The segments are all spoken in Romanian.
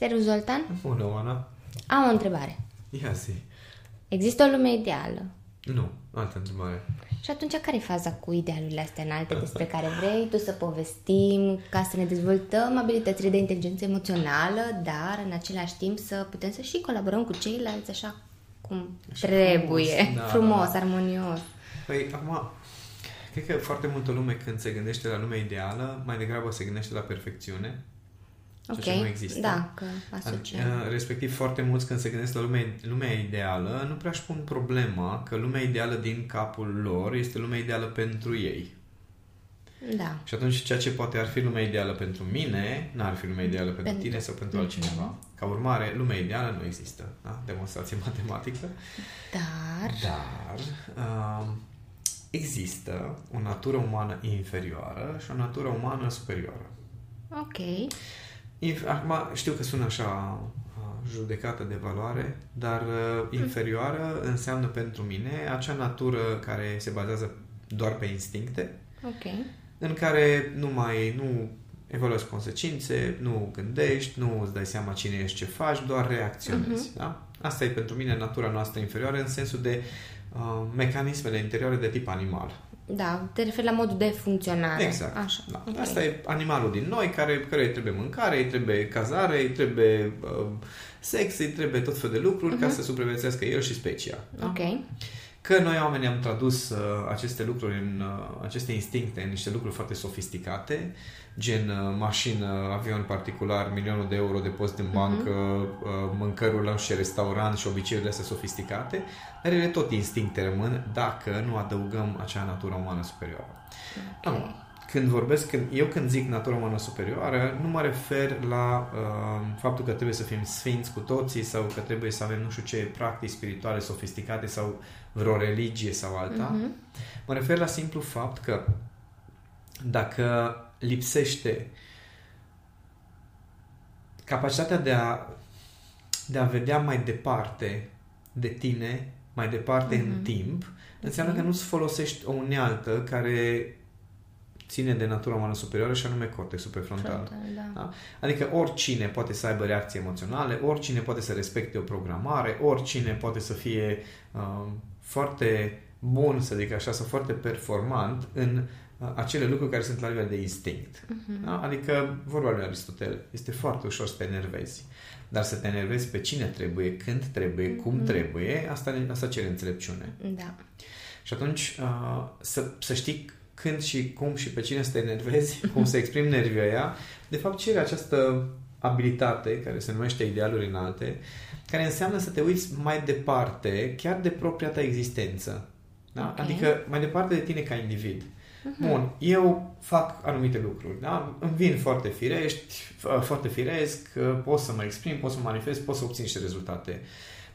Servus, Zoltan. Bună, Oana. Am o întrebare. Ia zi. Există o lume ideală? Nu, altă întrebare. Și atunci care e faza cu idealurile astea înalte despre care vrei tu să povestim ca să ne dezvoltăm abilitățile de inteligență emoțională, dar în același timp să putem să și colaborăm cu ceilalți așa cum Așa trebuie, frumos, da, frumos da. armonios. Păi, acum, cred că foarte multă lume când se gândește la lumea ideală, mai degrabă se gândește la perfecțiune. Ok, ceea ce nu există. da, că asociem. Uh, Respectiv, foarte mulți când se gândesc la lumea, lumea ideală, nu prea își pun problema că lumea ideală din capul lor este lumea ideală pentru ei. Da. Și atunci ceea ce poate ar fi lumea ideală pentru mine, n-ar fi lumea ideală pentru, Pentru- tine sau pentru Mhm. altcineva. Ca urmare, lumea ideală nu există. Da? Demonstrație matematică. Dar, Dar uh, există o natură umană inferioară și o natură umană superioară. ok, Inf- Acum știu că sună așa uh, judecată de valoare, dar uh, inferioară înseamnă pentru mine acea natură care se bazează doar pe instincte, ok, în care nu mai nu evaluezi consecințe, nu gândești, nu îți dai seama cine ești, ce faci, doar reacționezi. Da? Asta e pentru mine natura noastră inferioară în sensul de uh, mecanismele interioare de tip animal. da, te referi la modul de funcționare. Exact. Așa, Da. ok. Asta e animalul din noi care, care îi trebuie mâncare, îi trebuie cazare, îi trebuie uh, sex, îi trebuie tot fel de lucruri ca să supraviețuiască el și specia. Da? Mhm. Ok, Că noi oamenii am tradus uh, aceste lucruri, în, uh, aceste instincte în niște lucruri foarte sofisticate, gen uh, mașină, avion particular, milionul de euro depozit în bancă, uh, mâncăruri la și restaurant și obiceiurile astea sofisticate, dar ele tot instincte rămân dacă nu adăugăm acea natură umană superioară. ok. Acum, când vorbesc, când, eu când zic natură umană superioară, nu mă refer la uh, faptul că trebuie să fim sfinți cu toții sau că trebuie să avem nu știu ce practici spirituale sofisticate sau vreo religie sau alta. Mhm. Mă refer la simplu fapt că dacă lipsește capacitatea de a, de a vedea mai departe de tine, mai departe în Mhm. timp, înseamnă Ok. că nu-ți folosești o unealtă care ține de natura umană superioară și anume cortexul prefrontal. Frontal, da. Da? Adică oricine poate să aibă reacții emoționale, oricine poate să respecte o programare, oricine poate să fie uh, foarte bun, să zic așa, sau foarte performant în uh, acele lucruri care sunt la nivel de instinct. Mhm. Da? Adică, vorba lui Aristotel, este foarte ușor să te enervezi. Dar să te enervezi pe cine trebuie, când trebuie, cum Mhm. trebuie, asta, asta cere înțelepciune. Da. Și atunci uh, să, să știi când și cum și pe cine să te enervezi, cum să exprimi nervii aia, de fapt cere această abilitate care se numește idealuri înalte, care înseamnă să te uiți mai departe, chiar de propria ta existență. Da? Ok. Adică mai departe de tine ca individ. Mhm. Bun, eu fac anumite lucruri, da? Îmi vin foarte firești, f- foarte firesc, pot să mă exprim, pot să mă manifest, pot să obțin niște rezultate.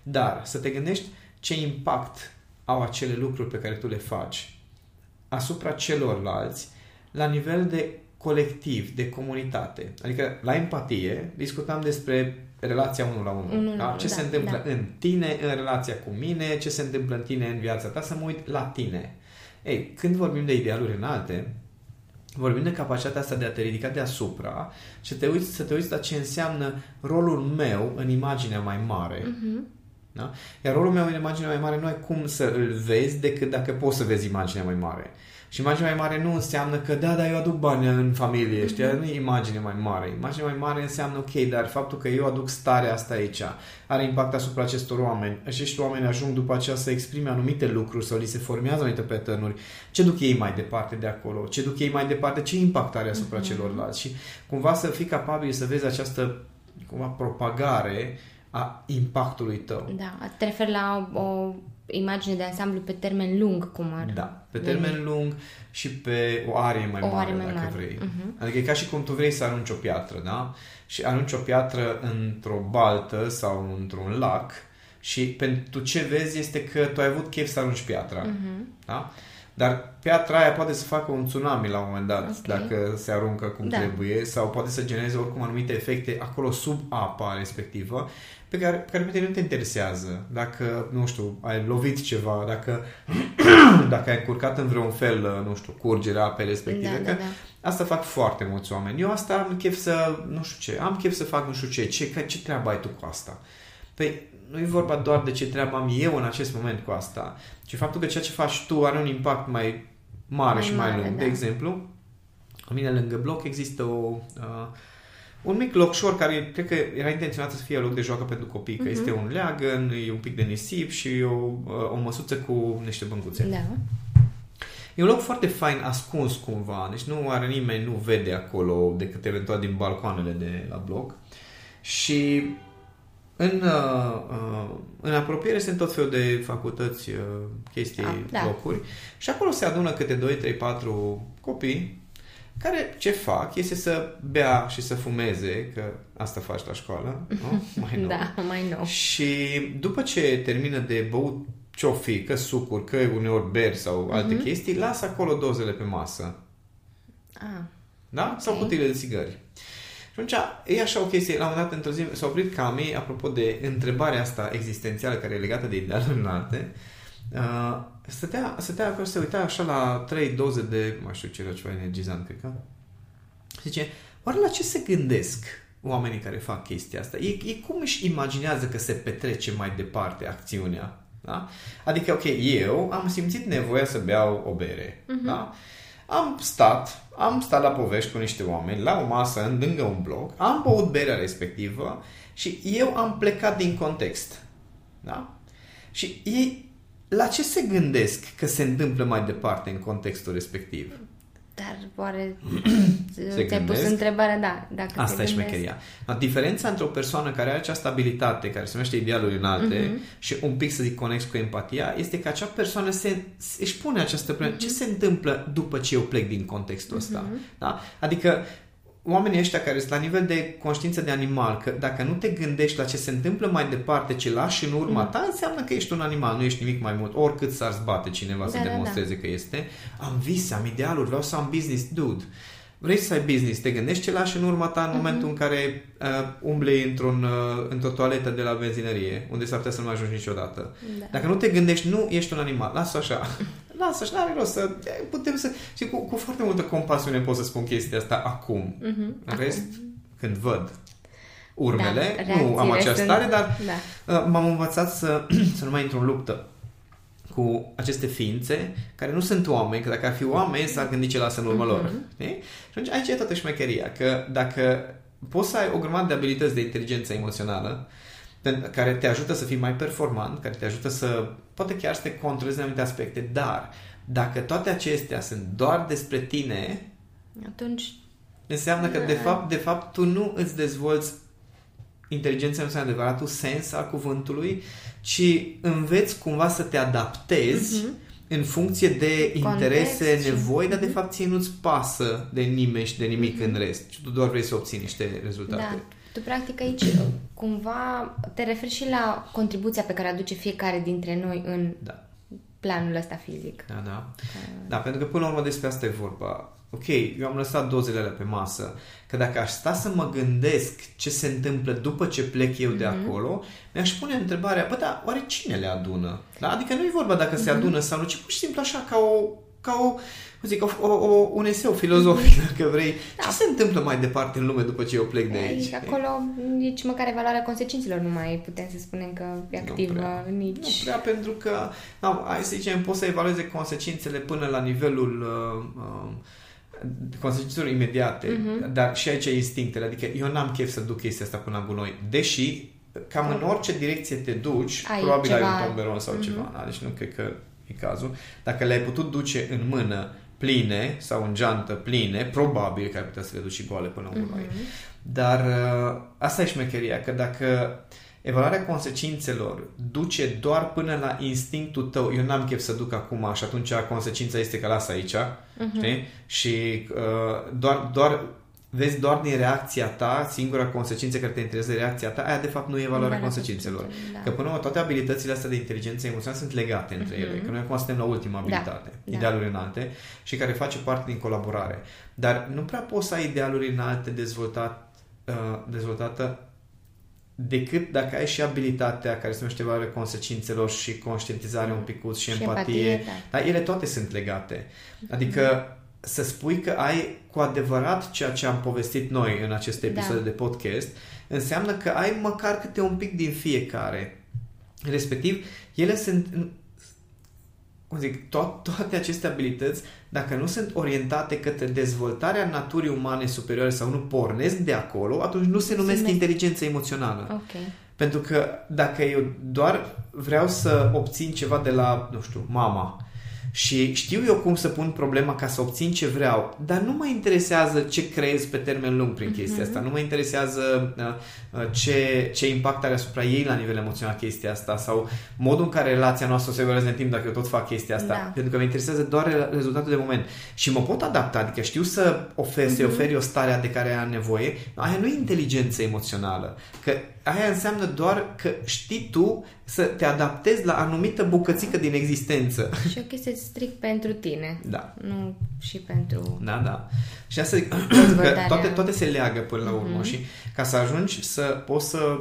Dar să te gândești ce impact au acele lucruri pe care tu le faci asupra celorlalți la nivel de colectiv, de comunitate. Adică la empatie discutam despre relația unul la unul. Unul la da? unul, Ce da, se întâmplă da. în tine, în relația cu mine, ce se întâmplă în tine, în viața ta, să mă uit la tine. Ei, când vorbim de idealuri înalte, vorbim de capacitatea asta de a te ridica deasupra și să te uiți, să te uiți la ce înseamnă rolul meu în imaginea mai mare. Mhm. Da? Iar rolul meu în imaginea mai mare nu ai cum să îl vezi decât dacă poți să vezi imaginea mai mare. Și imaginea mai mare nu înseamnă că da, dar eu aduc bani în familie, știi? Nu e imagine mai mare. Imaginea mai mare înseamnă ok, dar faptul că eu aduc starea asta aici are impact asupra acestor oameni. Acești oameni ajung după aceea să exprime anumite lucruri sau li se formează anumite pattern Ce duc ei mai departe de acolo? Ce duc ei mai departe? Ce impact are asupra Mhm. celorlalți? Și cumva să fii capabil să vezi această cumva propagare a impactului tău. Da, te referi la o, o imagine de ansamblu pe termen lung, cum ar Da, pe veni. termen lung și pe o arie mai O mare, arie mai dacă mare. vrei. Mhm. Adică e ca și cum tu vrei să arunci o piatră, da? Și arunci o piatră într-o baltă sau într-un lac și pentru ce vezi este că tu ai avut chef să arunci piatra. Mhm. Da? Dar piatra aia poate să facă un tsunami la un moment dat, Ok. dacă se aruncă cum Da. trebuie, sau poate să genereze oricum anumite efecte acolo sub apa respectivă, pe care, pe care pe tine nu te interesează. Dacă, nu știu, ai lovit ceva, dacă, dacă ai încurcat în vreun fel, nu știu, curgerea apei respective, Da, că da, da. Asta fac foarte mulți oameni. Eu asta am chef să, nu știu ce, am chef să fac nu știu ce, ce, că- ce treabă ai tu cu asta? Păi nu e vorba doar de ce treabă am eu în acest moment cu asta, ci faptul că ceea ce faci tu are un impact mai mare Mai și mai mare, lung. da. De exemplu, la mine lângă bloc există o, uh, un mic locșor care cred că era intenționat să fie loc de joacă pentru copii, că Mhm. este un leagăn, e un pic de nisip și o, uh, o măsuță cu niște băncuțe. Da. E un loc foarte fain, ascuns cumva, deci nu are nimeni, nu vede acolo decât eventual din balcoanele de la bloc. Și în, uh, uh, în apropiere sunt tot felul de facultăți, uh, chestii, Ah, da. locuri și acolo se adună câte 2, 3, 4 copii care ce fac este să bea și să fumeze, că asta faci la școală, nu? Mai nou. Da, mai nou. Și după ce termină de băut ce-o fi, că sucuri, că uneori beri sau alte Mhm. chestii, lasă acolo dozele pe masă. Ah, Da? Sau Ok. cutiile de țigări. Și atunci e așa o chestie, la un moment dat într-o zi s-a oprit Cami, apropo de întrebarea asta existențială care e legată de idealuri înalte, uh, stătea, stătea acolo, se uita așa la trei doze de, nu știu ce era ceva energizant, cred că. Zice, oare la ce se gândesc oamenii care fac chestia asta? E, e cum își imaginează că se petrece mai departe acțiunea. Da? Adică, ok, eu am simțit nevoia să beau o bere. Da? Am stat, am stat la povești cu niște oameni, la o masă, în lângă un bloc, am băut berea respectivă și eu am plecat din context. Da? Și ei, la ce se gândesc că se întâmplă mai departe în contextul respectiv? Dar oare ți-ai pus gândesc? întrebarea, da, dacă Asta te e gândesc. șmecheria. La diferența între o persoană care are această abilitate, care se numește idealuri înalte, Mhm. și un pic, să zic, conex cu empatia, este că acea persoană se, își pune această problemă. Ce se întâmplă după ce eu plec din contextul ăsta? Da? Adică oamenii ăștia care sunt la nivel de conștiință de animal, că dacă nu te gândești la ce se întâmplă mai departe, ce lași în urma ta, înseamnă că ești un animal, nu ești nimic mai mult. Oricât s-ar zbate cineva să Da, da, demonstreze că este. Am vise, am idealuri, vreau să am business, dude. Vrei să ai business, te gândești ce lași în urma ta în momentul în care uh, umbli într-un, uh, într-o toaletă de la benzinărie, unde s-ar putea să nu mai ajungi niciodată. Da. Dacă nu te gândești, nu ești un animal. Lasă așa. Lasă așa, n-are rost să... Putem să... Și cu, cu foarte multă compasiune pot să spun chestia asta acum. Mhm. În rest, când văd urmele, Da, nu am reacțiile această sunt- stare, dar Da. uh, m-am învățat să, să nu mai intru în luptă cu aceste ființe care nu sunt oameni, că dacă ar fi oameni s-ar gândi ce lasă în urmă lor. știi? Și atunci aici e toată șmecheria, că dacă poți să ai o grămadă de abilități de inteligență emoțională pen- care te ajută să fii mai performant, care te ajută să, poate chiar să te controlezi în anumite aspecte, dar dacă toate acestea sunt doar despre tine, Atunci, înseamnă că de Da. fapt, de fapt tu nu îți dezvolți inteligența emoțională adevăratul sens al cuvântului, ci înveți cumva să te adaptezi Mhm. în funcție de interese, Context și- nevoi, dar de Mhm. fapt ție nu-ți pasă de nimeni și de nimic în rest. Și tu doar vrei să obții niște rezultate. da, tu practic aici cumva te referi și la contribuția pe care o aduce fiecare dintre noi în Da. planul ăsta fizic. Da, da. Da, pentru că până la urmă despre asta e vorba. Ok, eu am lăsat dozele alea pe masă, că dacă aș sta să mă gândesc ce se întâmplă după ce plec eu de acolo, mi-aș pune întrebarea, bă, dar oare cine le adună? Da? Adică nu e vorba dacă se adună sau nu, ci pur și simplu așa ca o, ca o, cum zic, o, o, o, un eseu filozofic, dacă vrei. Da. Ce se întâmplă mai departe în lume după ce eu plec de aici? Aici, acolo nici măcar evaluarea consecințelor nu mai putem să spunem că e Nu activă prea. nici... Nu prea, pentru că, da, hai să zicem, poți să evalueze consecințele până la nivelul uh, uh, consecințelor imediate, Mhm. dar și aici e instinctele, adică eu n-am chef să duc chestia asta până la gunoi, deși cam în orice direcție te duci, Ai probabil ai ceva- un tomberon sau Mhm. ceva, da? deci nu cred că e cazul. Dacă le-ai putut duce în mână pline sau în geantă pline, probabil că ai putea să le duci și goale până la gunoi. Mhm. Dar uh, asta e șmecheria, că dacă evaluarea consecințelor duce doar până la instinctul tău, eu n-am chef să duc acum și atunci consecința este că lasă aici, Mhm. știi? Și uh, doar, doar vezi doar din reacția ta, singura consecință care te interesează reacția ta, aia de fapt nu e valoarea Valoarea consecințelor. consecințelor, da. Că până la urmă, toate abilitățile astea de inteligență emoțională sunt legate între ele. Că noi acum suntem la ultima Mhm. Da, abilitate, da. idealuri înalte, și care face parte din colaborare. Dar nu prea poți să ai idealuri înalte dezvoltat, uh, dezvoltată decât dacă ai și abilitatea care se numește valoarea consecințelor și conștientizare un picuț și, Și empatie. empatie, da. Dar ele toate sunt legate. Adică să spui că ai cu adevărat ceea ce am povestit noi în aceste Da. episoade de podcast, înseamnă că ai măcar câte un pic din fiecare. Respectiv, ele sunt, cum zic, to- toate aceste abilități, dacă nu sunt orientate către dezvoltarea naturii umane superioare sau nu pornesc de acolo, atunci nu se numesc numesc- inteligență emoțională. Ok. Pentru că dacă eu doar vreau să obțin ceva de la, nu știu, mama și știu eu cum să pun problema ca să obțin ce vreau, dar nu mă interesează ce creez pe termen lung prin chestia asta, nu mă interesează uh, uh, ce, ce impact are asupra ei la nivel emoțional chestia asta sau modul în care relația noastră se evoluează în timp dacă eu tot fac chestia asta. Da. Pentru că mă interesează doar re- rezultatul de moment. Și mă pot adapta, adică știu să ofer, să-i oferi o stare de care are nevoie. Aia nu e inteligență emoțională. Că aia înseamnă doar că știi tu să te adaptezi la anumită bucățică din existență. Și o chestie strict pentru tine. Da. Nu și pentru... Da, da. Și asta zic, că Dezvoltarea. toate, toate se leagă până la urmă și ca să ajungi să poți să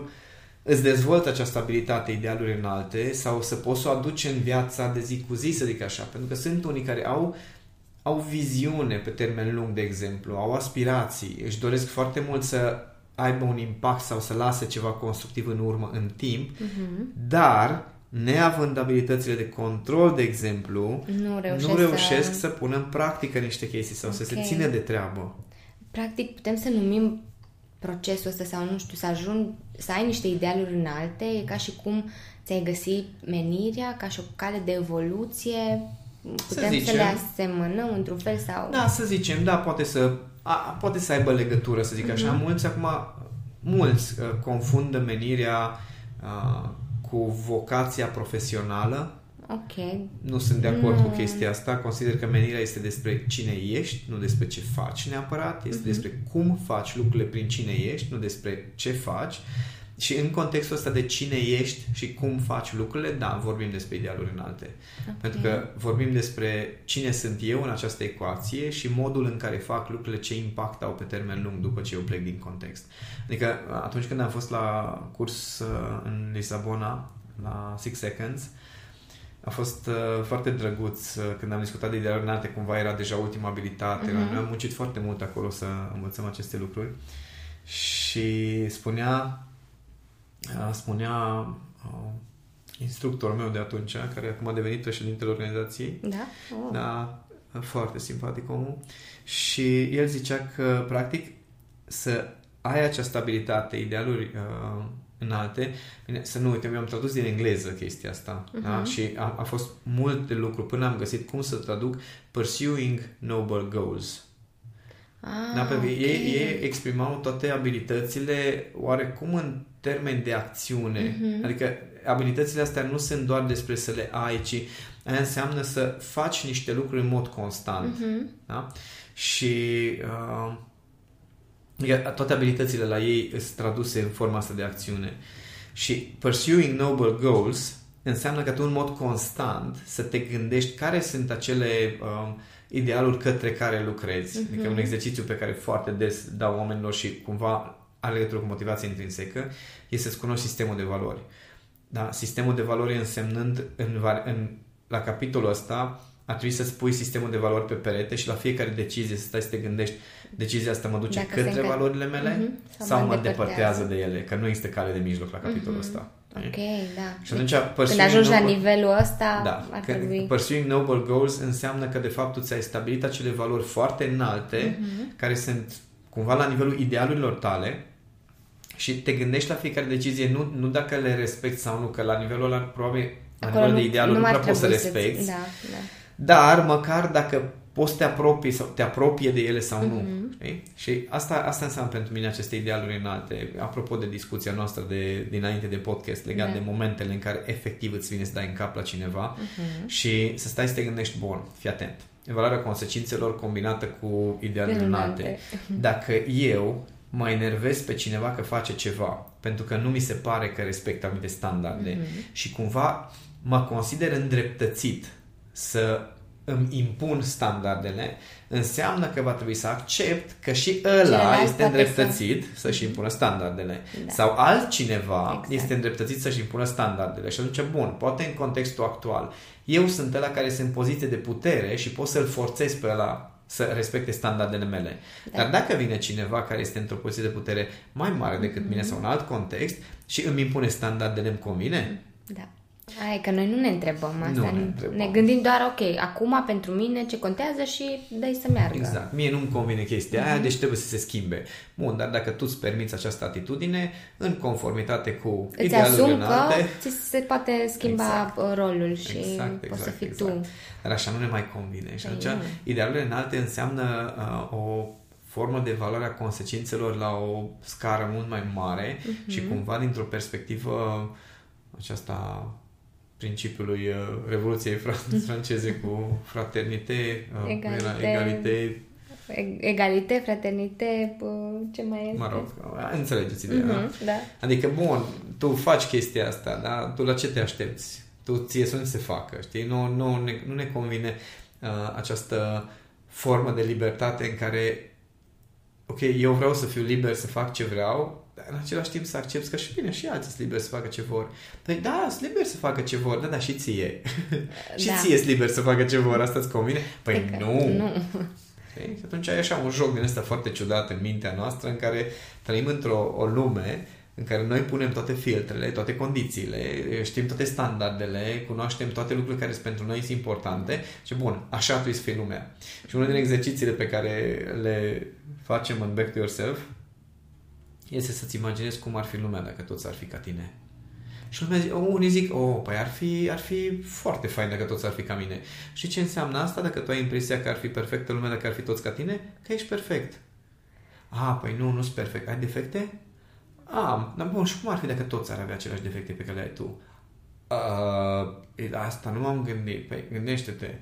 îți dezvolți această abilitate, idealuri înalte sau să poți să o aduci în viața de zi cu zi, să zic așa. Pentru că sunt unii care au au viziune pe termen lung, de exemplu, au aspirații, își doresc foarte mult să aibă un impact sau să lase ceva constructiv în urmă în timp, dar neavând abilitățile de control, de exemplu, Nu reușesc, nu reușesc să... să pună în practică niște chestii sau să se Ok. țină de treabă. Practic, putem să numim procesul ăsta sau, nu știu, să ajung, să ai niște idealuri înalte, e ca și cum ți-ai găsi menirea, ca și o cale de evoluție, putem să, zicem. le asemănăm într-un fel sau... Da, să zicem, da, poate să, a, poate să aibă legătură, să zic așa. Mulți acum, mulți uh, confundă menirea uh, cu vocația profesională. Ok. Nu sunt de acord Nu. cu chestia asta. Consider că menirea este despre cine ești, nu despre ce faci neapărat. Este despre cum faci lucrurile prin cine ești, nu despre ce faci. Și în contextul ăsta de cine ești și cum faci lucrurile, da, vorbim despre idealuri înalte. Ok. Pentru că vorbim despre cine sunt eu în această ecuație și modul în care fac lucrurile, ce impact au pe termen lung după ce eu plec din context. Adică atunci când am fost la curs uh, în Lisabona, la Six Seconds, a fost uh, foarte drăguț uh, când am discutat de idealuri înalte, cumva era deja ultima abilitate. Mhm. Noi am muncit foarte mult acolo să învățăm aceste lucruri și spunea uh, spunea uh, instructorul meu de atunci, care acum a devenit președintele organizației, Da? Oh. da, foarte simpatic omul, și el zicea că, practic, să ai această abilitate, idealuri uh, înalte, bine, să nu uite, mi-am tradus din engleză chestia asta, uh-huh. da? și a, a fost mult de lucru până am găsit cum să traduc Pursuing Noble Goals. Ah, Da, pentru că ok. ei, ei exprimau toate abilitățile oarecum în termen de acțiune. Mhm. Adică abilitățile astea nu sunt doar despre să le ai, ci aia înseamnă să faci niște lucruri în mod constant. Mhm. Da? Și uh, adică toate abilitățile la ei sunt traduse în forma asta de acțiune. Și pursuing noble goals înseamnă că tu în mod constant să te gândești care sunt acele um, idealuri către care lucrezi. Mhm. Adică un exercițiu pe care foarte des dau oamenilor și cumva are legătură cu motivația intrinsecă, este să-ți cunoști sistemul de valori. Da? Sistemul de valori însemnând în, va- în, la capitolul ăsta ar trebui să-ți pui sistemul de valori pe perete și la fiecare decizie să stai să te gândești decizia asta mă duce Dacă se către încă- valorile mele Mhm. sau, Sau sau mă mă îndepărtează. depărtează de ele, că nu există cale de mijloc la capitolul Mhm. ăsta. Ok, da. Și atunci, Când pursuing ajungi la noble- nivelul ăsta, da, ar că trebui... Pursuing Noble Goals înseamnă că de fapt tu ți-ai stabilit acele valori foarte înalte Mhm. care sunt cumva la nivelul idealurilor tale și te gândești la fiecare decizie nu, nu dacă le respecti sau nu, că la nivelul ăla probabil la Acolo nivelul de idealuri nu, ar prea poți să trebui să-ți- respecti, Da, da. dar măcar dacă poți să te apropii sau te apropie de ele sau nu. Mm-hmm. Știi? Și asta, asta înseamnă pentru mine aceste idealuri înalte. Apropo de discuția noastră de, dinainte de podcast legat yeah. de momentele în care efectiv îți vine să dai în cap la cineva mm-hmm. și să stai să te gândești, bun, fii atent. Evaluarea consecințelor combinată cu idealuri înalte. Dacă eu mă enervez pe cineva că face ceva pentru că nu mi se pare că respectă anumite standarde mm-hmm. și cumva mă consider îndreptățit să îmi impun standardele, înseamnă că va trebui să accept că și ăla Cineva este îndreptățit să... să-și impună standardele. Da. Sau altcineva exact. este îndreptățit să-și impună standardele. Și atunci, bun, poate în contextul actual, eu sunt ăla care sunt în poziție de putere și pot să-l forțez pe ăla să respecte standardele mele. Da. Dar dacă vine cineva care este într-o poziție de putere mai mare decât mm-hmm. mine sau în alt context și îmi impune standardele, îmi convine? Da. Hai că noi nu ne întrebăm asta. Nu ne, întrebăm. ne gândim doar, ok, acum pentru mine ce contează și dai să meargă. Exact. Mie nu-mi convine chestia mm-hmm. aia, mhm. deci trebuie să se schimbe. Bun, dar dacă tu îți permiți această atitudine, în conformitate cu Îți idealurile asum că ți se poate schimba exact. rolul și exact, exact, poți să fii exact. tu. Dar așa nu ne mai convine. Și atunci, idealurile înalte înseamnă uh, o formă de valoare a consecințelor la o scară mult mai mare mm-hmm. și cumva dintr-o perspectivă aceasta principiului uh, Revoluției franceze cu fraternite, uh, egalite, egalite egalite, fraternite, ce mai este? Mă rog, înțelegeți ideea, mm-hmm, da? Adică, bun, tu faci chestia asta, da? Tu la ce te aștepți? Tu ție să nu se facă, știi? Nu, nu, ne, nu ne convine uh, această formă de libertate în care ok, eu vreau să fiu liber să fac ce vreau, dar în același timp să accept că și bine, și alții sunt liberi să facă ce vor. Păi da, sunt liberi să facă ce vor, da, dar și ție. și da. ție sunt liber să facă ce vor, asta îți convine? Păi Pecă, nu. nu. Și atunci ai așa un joc din ăsta foarte ciudat în mintea noastră în care trăim într-o o lume în care noi punem toate filtrele, toate condițiile, știm toate standardele, cunoaștem toate lucrurile care sunt pentru noi sunt importante și bun, așa trebuie să fie lumea. Și unul din exercițiile pe care le facem în Back to Yourself este să-ți imaginezi cum ar fi lumea dacă toți ar fi ca tine. Și lumea zice, oh, unii zic, oh, păi ar fi, ar fi foarte fain dacă toți ar fi ca mine. Și ce înseamnă asta dacă tu ai impresia că ar fi perfectă lumea dacă ar fi toți ca tine? Că ești perfect. Ah, păi nu, nu sunt perfect. Ai defecte? Am. Dar bun, și cum ar fi dacă toți ar avea aceleași defecte pe care le ai tu? Uh, asta nu m-am gândit. Păi, gândește-te.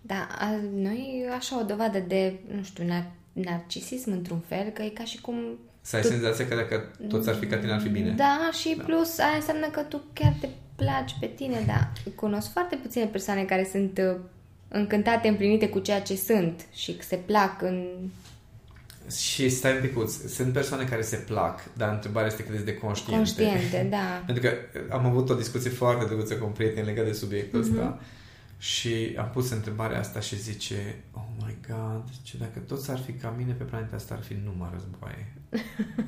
Da, a, noi așa o dovadă de, nu știu, nar- narcisism într-un fel, că e ca și cum să ai tu... senzația că dacă toți ar fi ca tine, ar fi bine. Da, și da. plus aia înseamnă că tu chiar te placi pe tine, da. Cunosc foarte puține persoane care sunt uh, încântate, împlinite cu ceea ce sunt și se plac în... Și stai un picuț, sunt persoane care se plac, dar întrebarea este cât de conștiente. Conștiente, da. Pentru că am avut o discuție foarte drăguță cu un prieten legat de subiectul mm-hmm. ăsta și am pus întrebarea asta și zice, oh my god, ce dacă toți ar fi ca mine pe planeta asta, ar fi numai războaie.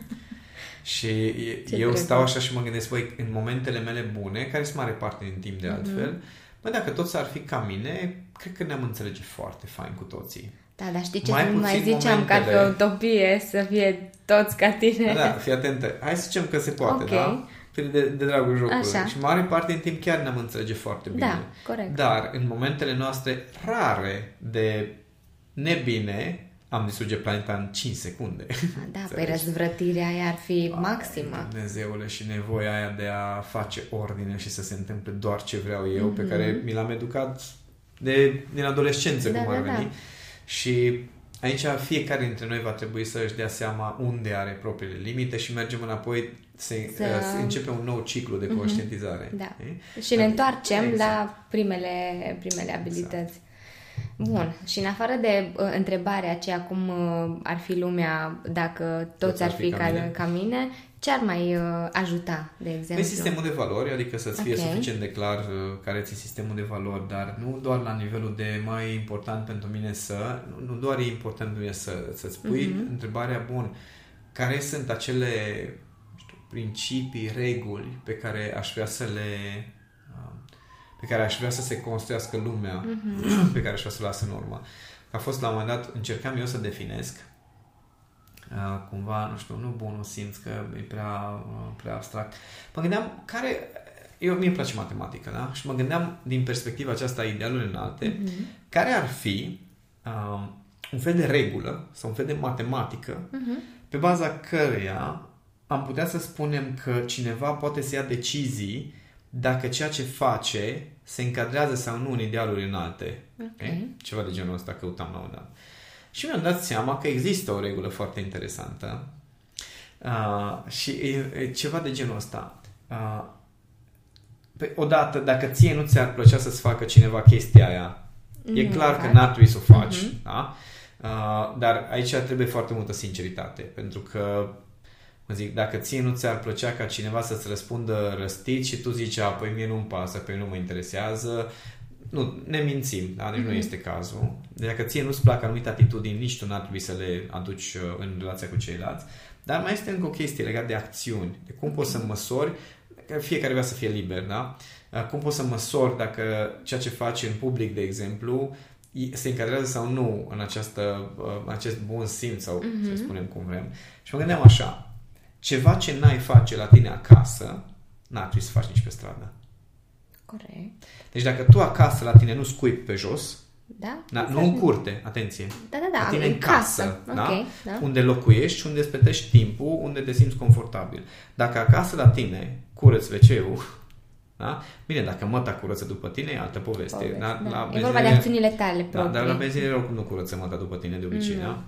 și ce eu stau așa și mă gândesc, băi, în momentele mele bune, care sunt mare parte din timp de mhm. altfel, mm-hmm. băi, dacă toți ar fi ca mine, cred că ne-am înțelege foarte fain cu toții. Da, dar știi ce mai, mai ziceam momentele... ca pe utopie să fie toți ca tine? Da, fii atentă. Hai să zicem că se poate, okay. da? De, de dragul jocului. Așa. Și mare parte din timp chiar ne-am înțelege foarte bine. Da, corect. Dar în momentele noastre rare de nebine, am distruge planeta în 5 secunde. Da, păi răzvrătirea aia ar fi Ai, maximă. Dumnezeule și nevoia aia de a face ordine și să se întâmple doar ce vreau eu, mm-hmm. pe care mhm. mi l-am educat de, din adolescență, da, cum ar da, veni. Da. Și aici fiecare dintre noi va trebui să își dea seama unde are propriile limite și mergem înapoi să, să... să începe un nou ciclu de mhm. conștientizare. Mm-hmm. Da. E? Și ne întoarcem exact. la primele, primele abilități. Exact. Bun. Și în afară de uh, întrebarea aceea cum uh, ar fi lumea dacă toți, toți ar fi ca, mine. ca mine, ce ar mai uh, ajuta, de exemplu? Păi sistemul de valori, adică să-ți fie okay. suficient de clar uh, care ți sistemul de valori, dar nu doar la nivelul de mai important pentru mine să, nu, nu doar e important pentru mine să, să-ți pui uh-huh. întrebarea, bun, care sunt acele știu, principii, reguli pe care aș vrea să le pe care aș vrea să se construiască lumea, uh-huh. pe care aș vrea să o las în urmă. A fost la un moment dat, încercam eu să definesc uh, cumva, nu știu, nu bunul simț, că e prea, uh, prea abstract. Mă gândeam care... Eu, mie îmi place matematica, da? Și mă gândeam din perspectiva aceasta a idealului înalte, uh-huh. care ar fi uh, un fel de regulă sau un fel de matematică uh-huh. pe baza căreia am putea să spunem că cineva poate să ia decizii dacă ceea ce face se încadrează sau nu în idealuri înalte. Okay. Okay? Ceva de genul ăsta căutam la un dat. Și mi-am dat seama că există o regulă foarte interesantă uh, și e, e ceva de genul ăsta. Uh, pe, odată, dacă ție nu ți-ar plăcea să-ți facă cineva chestia aia, mm, e clar că n-ar trebui să o faci, mm-hmm. da? Uh, dar aici trebuie foarte multă sinceritate, pentru că mă zic, dacă ție nu ți-ar plăcea ca cineva să-ți răspundă răstit și tu zici, a, păi mie nu-mi pasă, păi nu mă interesează, nu, ne mințim, da? deci mm-hmm. nu mhm. este cazul. Deci dacă ție nu-ți plac anumite atitudini, nici tu n-ar trebui să le aduci uh, în relația cu ceilalți. Dar mai este încă o chestie legată de acțiuni, de cum poți să măsori, că fiecare vrea să fie liber, da? Uh, cum poți să măsori dacă ceea ce faci în public, de exemplu, se încadrează sau nu în, această, uh, în acest bun simț sau mm-hmm. să mhm. spunem cum vrem. Și mă gândeam așa, ceva ce n-ai face la tine acasă, n-ar trebui să faci nici pe stradă. Corect. Deci dacă tu acasă la tine nu scuipi pe jos, da? da nu în curte, atenție. Da, da, da. La tine în casă, casă da? Okay, da? Unde locuiești și unde îți petești timpul, unde te simți confortabil. Dacă acasă la tine curăți wc da? Bine, dacă măta curăță după tine, e altă poveste. poveste da? Da. La e vorba de acțiunile tale proprii. Da, dar la benzinere oricum nu curăță măta după tine de obicei, mm. da?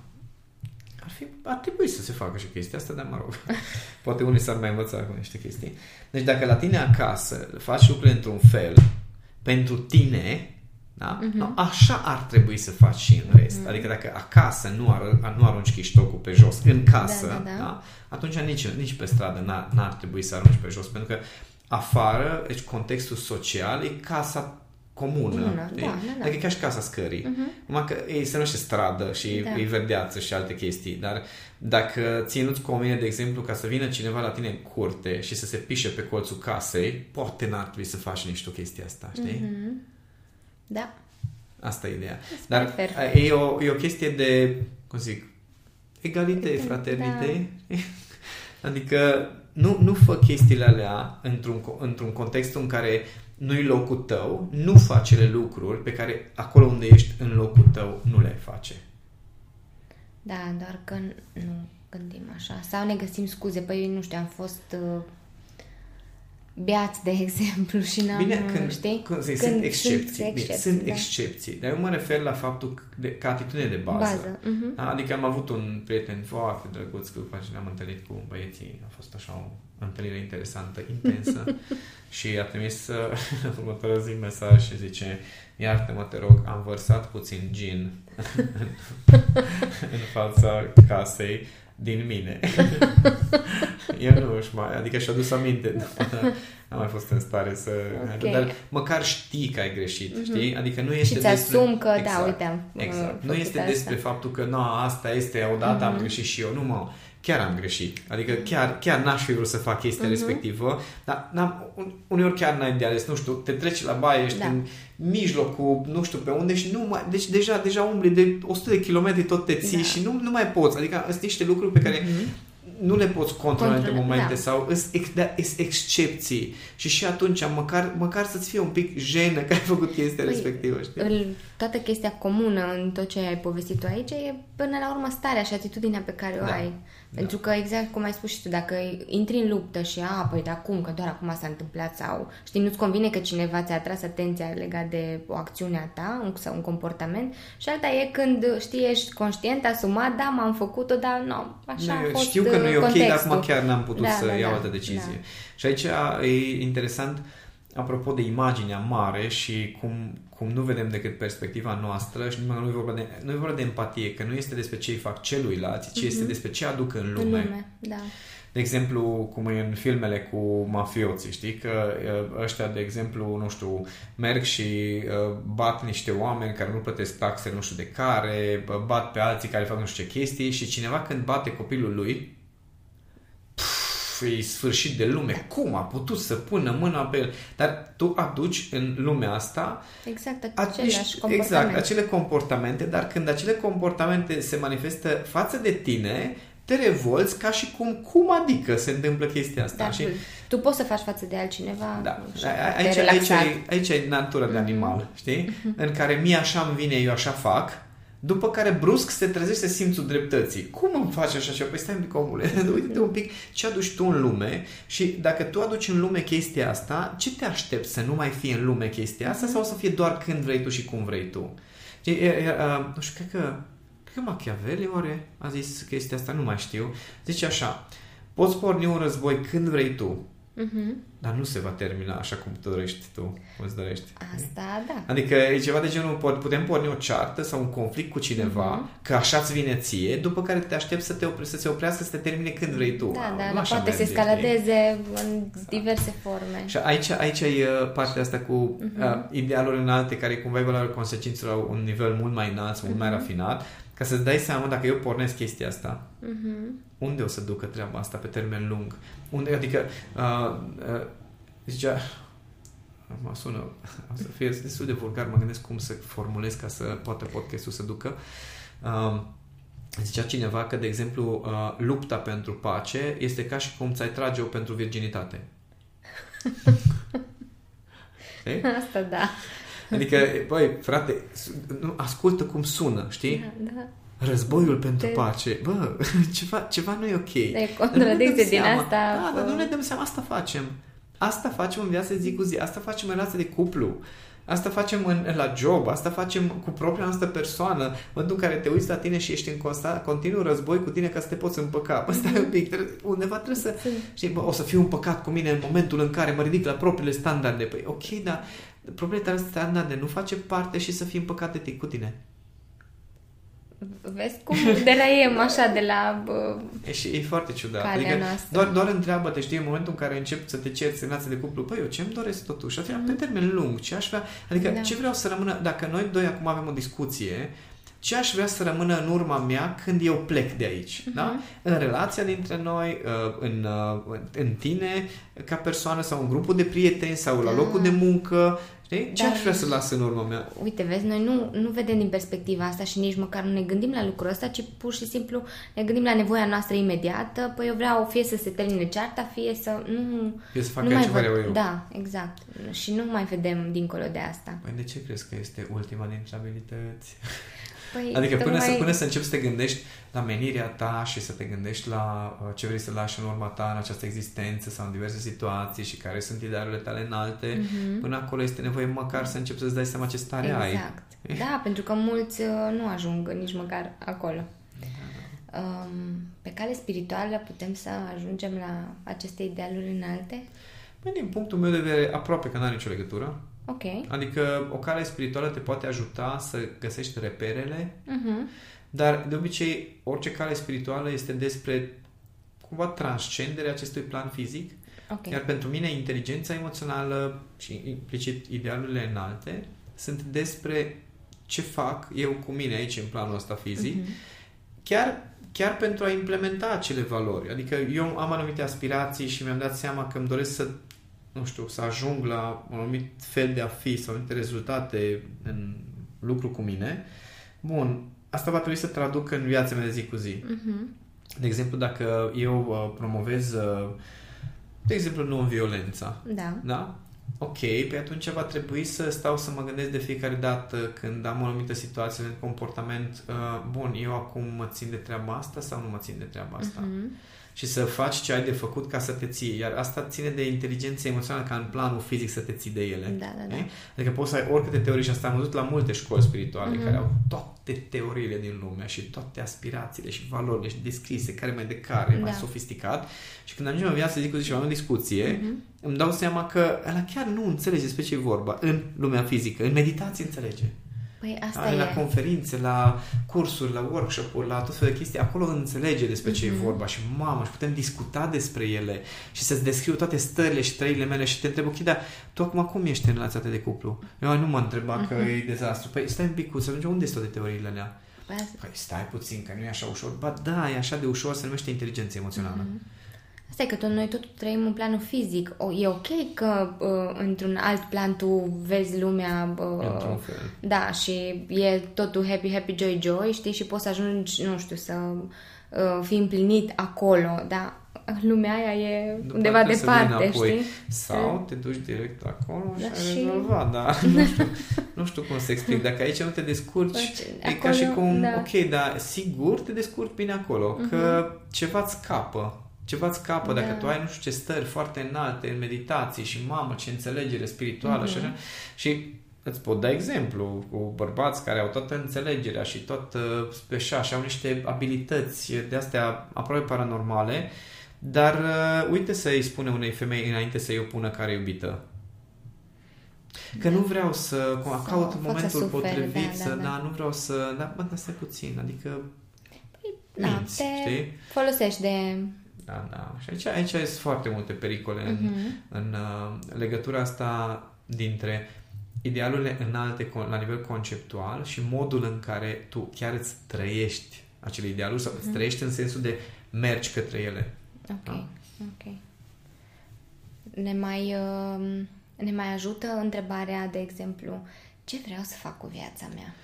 Ar, fi, ar trebui să se facă și chestia asta, dar mă rog. Poate unii s-ar mai învăța cu niște chestii. Deci dacă la tine acasă faci lucrurile într-un fel, pentru tine, da? Uh-huh. No, așa ar trebui să faci și în rest. Uh-huh. Adică dacă acasă nu, ar, nu arunci chiștocul pe jos, în casă, da, da, da. Da? atunci nici, nici pe stradă n-ar, n-ar trebui să arunci pe jos. Pentru că afară, deci contextul social e casa comună. comună da, da, da. Adică ca și casa scării. Uh-huh. Numai că ei se numește stradă și da. e verdeață și alte chestii. Dar dacă ție nu-ți convine, de exemplu, ca să vină cineva la tine în curte și să se pișe pe colțul casei, poate n-ar trebui să faci nici tu chestia asta, știi? Uh-huh. Da. Asta e ideea. Dar e o, e o chestie de, cum zic, egalitate, fraternite. Da. adică nu, nu fă chestiile alea într-un, într-un context în care nu-i locul tău, nu faci acele lucruri pe care acolo unde ești în locul tău nu le face. Da, doar că nu gândim așa. Sau ne găsim scuze. Păi, nu știu, am fost uh, beați, de exemplu, și n-am, Bine, când, știi? Când, când sunt excepții. Sunt excepții, Bine, sunt da. excepții. Dar eu mă refer la faptul de, ca atitudine de bază. bază. Uh-huh. Adică am avut un prieten foarte drăguț, că după ce ne-am întâlnit cu băieții, a fost așa o întâlnire interesantă, intensă și a trimis uh, următoarea zi mesaj și zice iartă-mă, te rog, am vărsat puțin gin în fața casei din mine. El nu își mai, adică și-a dus aminte, n-am mai fost în stare să... Okay. Dar măcar știi că ai greșit, mm-hmm. știi? Adică nu este și despre... asum că, da, exact, da, uite, am Exact. Nu este asta. despre faptul că, nu, asta este, odată mm-hmm. am greșit și eu. Nu, mă, chiar am greșit. Adică chiar, chiar n-aș fi vrut să fac chestia uh-huh. respectivă, dar n-am, uneori chiar n-ai de ales, nu știu, te treci la baie, ești da. în mijlocul, nu știu pe unde și nu mai, deci deja, deja umbli de 100 de kilometri tot te ții da. și nu, nu mai poți. Adică sunt niște lucruri pe care uh-huh nu le poți controla în momente da. sau sunt ex, da, excepții. Și și atunci, măcar, măcar să-ți fie un pic jenă că ai făcut chestia păi, respectivă, știi? Îl, toată chestia comună în tot ce ai povestit tu aici e până la urmă starea și atitudinea pe care o da. ai. Da. Pentru că, exact cum ai spus și tu, dacă intri în luptă și, a, păi, dar cum, că doar acum s-a întâmplat sau, știi, nu-ți convine că cineva ți-a atras atenția legat de o acțiune a ta un, sau un comportament și alta e când, știi, ești conștient, asumat, da, m-am făcut-o, dar nu, așa nu, a fost Știu că nu e ok, dar acum chiar n-am putut da, să da, iau da, altă decizie. Da. Și aici e interesant, apropo de imaginea mare și cum, cum nu vedem decât perspectiva noastră și nu e vorba de, nu e vorba de empatie, că nu este despre ce îi fac celuilalt, ci mm-hmm. este despre ce aduc în lume. În lume da. De exemplu, cum e în filmele cu mafioții, știi? Că ăștia, de exemplu, nu știu, merg și uh, bat niște oameni care nu plătesc taxe nu știu de care, bat pe alții care fac nu știu ce chestii și cineva când bate copilul lui, e sfârșit de lume. Cum a putut să pună mâna pe el? Dar tu aduci în lumea asta exact aceleași comportamente. Exact, acele comportamente, dar când acele comportamente se manifestă față de tine, te revolți ca și cum, cum adică se întâmplă chestia asta. Da, și... Tu poți să faci față de altcineva da. aici, aici, aici, aici e natura de mhm. animal, știi? Mm-hmm. În care mie așa îmi vine, eu așa fac, după care brusc se trezește simțul dreptății. Cum îmi faci așa ceva? Păi stai un pic, omule, uite un pic ce aduci tu în lume și dacă tu aduci în lume chestia asta, ce te aștepți să nu mai fie în lume chestia asta sau să fie doar când vrei tu și cum vrei tu? E, e, e, uh, nu știu, cred că, cred că Machiavelli oare a zis chestia asta, nu mai știu. Zice așa, poți porni un război când vrei tu, Mhm. dar nu se va termina așa cum te dorești tu, cum îți dorești. Asta, da. Adică e ceva de genul, pot- putem porni o ceartă sau un conflict cu cineva, Mhm. că așa ți vine ție, după care te aștepți să, te opre, să se oprească, să te termine când vrei tu. Da, Nu da, dar așa poate se merge, știi? escaladeze în diverse forme. Și aici, aici e uh, partea asta cu Mhm. uh, idealuri înalte care cumva evaluează consecințele la un nivel mult mai înalt, mult Mhm. mai rafinat, ca să-ți dai seama dacă eu pornesc chestia asta, Mhm. unde o să ducă treaba asta pe termen lung? Unde, adică, uh, uh, zicea, mă sună, o să fie destul de vulgar, mă gândesc cum să formulez ca să poată podcastul să ducă. Uh, zicea cineva că, de exemplu, uh, lupta pentru pace este ca și cum ți-ai trage-o pentru virginitate. Știi? Asta, da. Adică, băi, frate, nu, ascultă cum sună, știi? Da, da. Războiul pentru Te- pace. Bă, ceva, ceva nu e ok. E Dar nu ne contradicție dăm din seama. asta. Da, dar bă. nu ne dăm seama. Asta facem. Asta facem în viața de zi cu zi. Asta facem în relația de cuplu. Asta facem în, la job, asta facem cu propria noastră persoană. În momentul în care te uiți la tine și ești în constant, continuu război cu tine ca să te poți împăca. Bă, stai un pic, trebuie- undeva trebuie să... Sunt- Știi, bă, o să fiu împăcat cu mine în momentul în care mă ridic la propriile standarde. Păi, ok, dar propriile tale standarde nu face parte și să fii împăcat de tine cu tine. Vezi cum deraiem așa de la... Bă, E, și, e foarte ciudat. Calea adică noastră. doar, doar întreabă-te, știi, în momentul în care încep să te cerți în relație de cuplu, păi eu ce-mi doresc totuși? Atunci, pe termen lung, ce aș vrea, adică Da. ce vreau să rămână, dacă noi doi acum avem o discuție, ce aș vrea să rămână în urma mea când eu plec de aici, Mhm. da? În relația dintre noi, uh, în, uh, în tine, ca persoană sau în grupul de prieteni sau la Da. locul de muncă, știi? Ce Dar- aș vrea să las în urma mea? Uite, vezi, noi nu, nu vedem din perspectiva asta și nici măcar nu ne gândim la lucrul ăsta, ci pur și simplu ne gândim la nevoia noastră imediată. Păi eu vreau fie să se termine cearta, fie să nu... Fie să fac nu eu mai ce vreau eu. Da, exact. Și nu mai vedem dincolo de asta. Păi de ce crezi că este ultima dintre abilități? Păi, Adică până, tocmai- să, până să începi să te gândești la menirea ta și să te gândești la uh, ce vrei să lași în urma ta în această existență sau în diverse situații și care sunt idealurile tale înalte, Mhm. până acolo este nevoie măcar să începi să-ți dai seama ce stare ai. Exact. Da, pentru că mulți uh, nu ajung nici măcar acolo. Um, pe cale spirituală putem să ajungem la aceste idealuri înalte? Păi, din punctul meu de vedere, aproape că nu are nicio legătură. Ok. Adică o cale spirituală te poate ajuta să găsești reperele, Mhm. dar de obicei orice cale spirituală este despre cumva transcenderea acestui plan fizic Ok. Iar pentru mine inteligența emoțională și implicit idealurile înalte sunt despre ce fac eu cu mine aici în planul ăsta fizic, Mhm. chiar, chiar pentru a implementa acele valori. Adică eu am anumite aspirații și mi-am dat seama că îmi doresc să nu știu, să ajung la un anumit fel de a fi sau anumite rezultate în lucru cu mine. Bun, asta va trebui să traduc în viața mea de zi cu zi. Mhm. De exemplu, dacă eu uh, promovez, uh, de exemplu, non-violența, Da. da? Ok, pe atunci va trebui să stau să mă gândesc de fiecare dată când am o anumită situație de comportament, uh, bun, eu acum mă țin de treaba asta sau nu mă țin de treaba asta? Mhm. Și să faci ce ai de făcut ca să te ții. Iar asta ține de inteligență emoțională ca în planul fizic să te ții de ele. Da, da, da. Eh? Adică poți să ai oricâte teorii și asta am văzut la multe școli spirituale Mhm. care au toate teoriile din lume și toate aspirațiile și valorile și descrise, care mai de care, mai Da. sofisticat. Și când ajungem în viață zi cu zi și avem o discuție, Mhm. îmi dau seama că ăla chiar nu înțelege despre ce e vorba în lumea fizică. În meditație înțelege. Păi asta Are e. la conferințe, la cursuri, la workshop-uri, la tot felul de chestii, acolo înțelege despre ce Mhm. e vorba și mamă, și putem discuta despre ele și să-ți descriu toate stările și trăirile mele și te întreb, ok, dar tu acum cum ești în relația ta de cuplu? Eu nu mă întreba că Mhm. e dezastru. Păi stai un pic, să ajungem, unde sunt toate teoriile alea? Păi asta- Păi stai puțin, că nu e așa ușor. Ba da, e așa de ușor, se numește inteligență emoțională. Mhm. Asta e că tot noi tot trăim în planul fizic. O, e ok că uh, într-un alt plan tu vezi lumea uh, Într-un fel. Da, și e totul happy, happy, joy, joy, știi? Și poți să ajungi, nu știu, să uh, fii împlinit acolo, da? lumea aia e După undeva aceea să vii departe, înapoi. știi? Sau te duci direct acolo și Da, ai și- rezolvat, da. Nu știu, nu știu cum să explic. Dacă aici nu te descurci, Deci, e ca și acolo, cum, da. Mhm. ok, dar sigur te descurci bine acolo, că ceva îți scapă. Ceva îți scapă dacă Da. tu ai, nu știu ce stări foarte înalte în meditații și mamă, ce înțelegere spirituală Mhm. și așa. Și îți pot da exemplu cu bărbați care au toată înțelegerea și tot uh, speșa și au niște abilități de astea aproape paranormale, dar uh, uite să-i spune unei femei înainte să-i o pună care e iubită. Că nu vreau să Sau caut fac momentul să sufere, potrivit, da, să, da, da. da, nu vreau să, da, bă, dar stai puțin, adică Da, minți, te știi? folosești de... Da, da. Și aici, aici sunt foarte multe pericole în, Mhm. în uh, legătura asta dintre idealurile înalte con- la nivel conceptual și modul în care tu chiar îți trăiești acele idealuri sau Mhm. îți trăiești în sensul de mergi către ele. Ok, Da. ok. Ne mai, uh, ne mai ajută întrebarea, de exemplu, ce vreau să fac cu viața mea?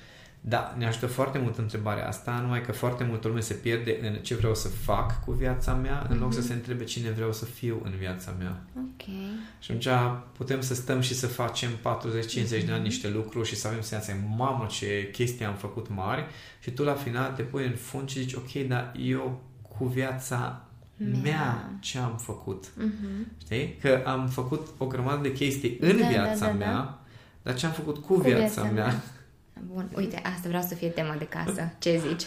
Da, ne ajută foarte mult întrebarea asta, numai că foarte multă lume se pierde în ce vreau să fac cu viața mea, în loc să se întrebe cine vreau să fiu în viața mea. Ok. Și atunci putem să stăm și să facem 40-50 de ani niște lucruri și să avem senzația, mamă, ce chestii am făcut mari și tu la final te pui în fund și zici, ok, dar eu cu viața mea, Mea. ce am făcut? Mhm. Știi? Că am făcut o grămadă de chestii în Da, da, viața da, da. mea, dar ce am făcut cu, viața, mea? Bun, uite, asta vreau să fie tema de casă. Ce zici?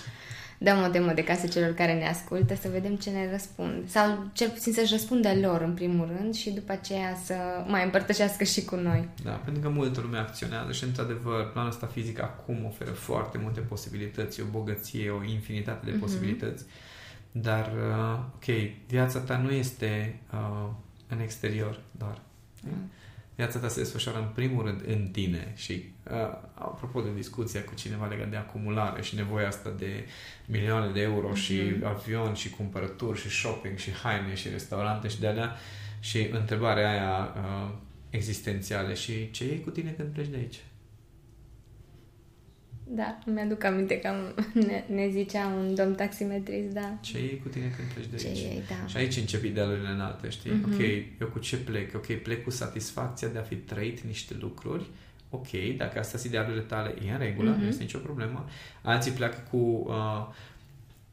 Dăm o temă de casă celor care ne ascultă să vedem ce ne răspund. Sau cel puțin să-și răspundă lor în primul rând și după aceea să mai împărtășească și cu noi. Da, pentru că multă lume acționează și, într-adevăr, planul ăsta fizic acum oferă foarte multe posibilități, o bogăție, o infinitate de Mhm. posibilități. Dar, uh, ok, viața ta nu este uh, în exterior doar. Mm. Viața ta se desfășoară în primul rând în tine și uh, apropo de discuția cu cineva legat de acumulare și nevoia asta de milioane de euro Mhm. și avion și cumpărături și shopping și haine și restaurante și de alea și întrebarea aia uh, existențială și ce iei cu tine când pleci de aici? Da, mi-aduc aminte că am- ne, ne zicea un domn taximetrist, da. Ce iei cu tine când pleci de Ce aici? e, da. Și aici încep idealurile înalte, știi? Mhm. Ok, eu cu ce plec? Ok, plec cu satisfacția de a fi trăit niște lucruri. Ok, dacă astea sunt idealurile tale, e în regulă, Mhm. nu este nicio problemă. Alții pleacă cu uh,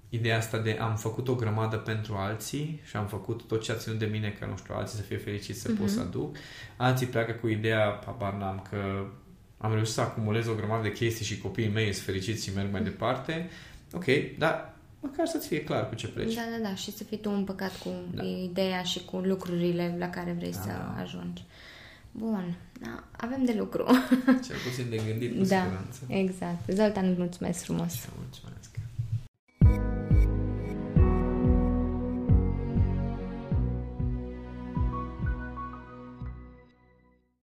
ideea asta de am făcut o grămadă pentru alții și am făcut tot ce a ținut de mine ca, nu știu, alții să fie fericiți să pot să Mhm. aduc. Alții pleacă cu ideea, habar n-am, că am reușit să acumulez o grămadă de chestii și copiii mei sunt fericiți și merg mai departe. Ok, dar măcar să-ți fie clar cu ce pleci. Da, da, da. Și să fii tu împăcat cu Da. ideea și cu lucrurile la care vrei Da, să da. ajungi. Bun. Da, avem de lucru. Cel puțin de gândit, cu da, siguranță. exact. Zoltan, îți mulțumesc frumos. Și eu mulțumesc.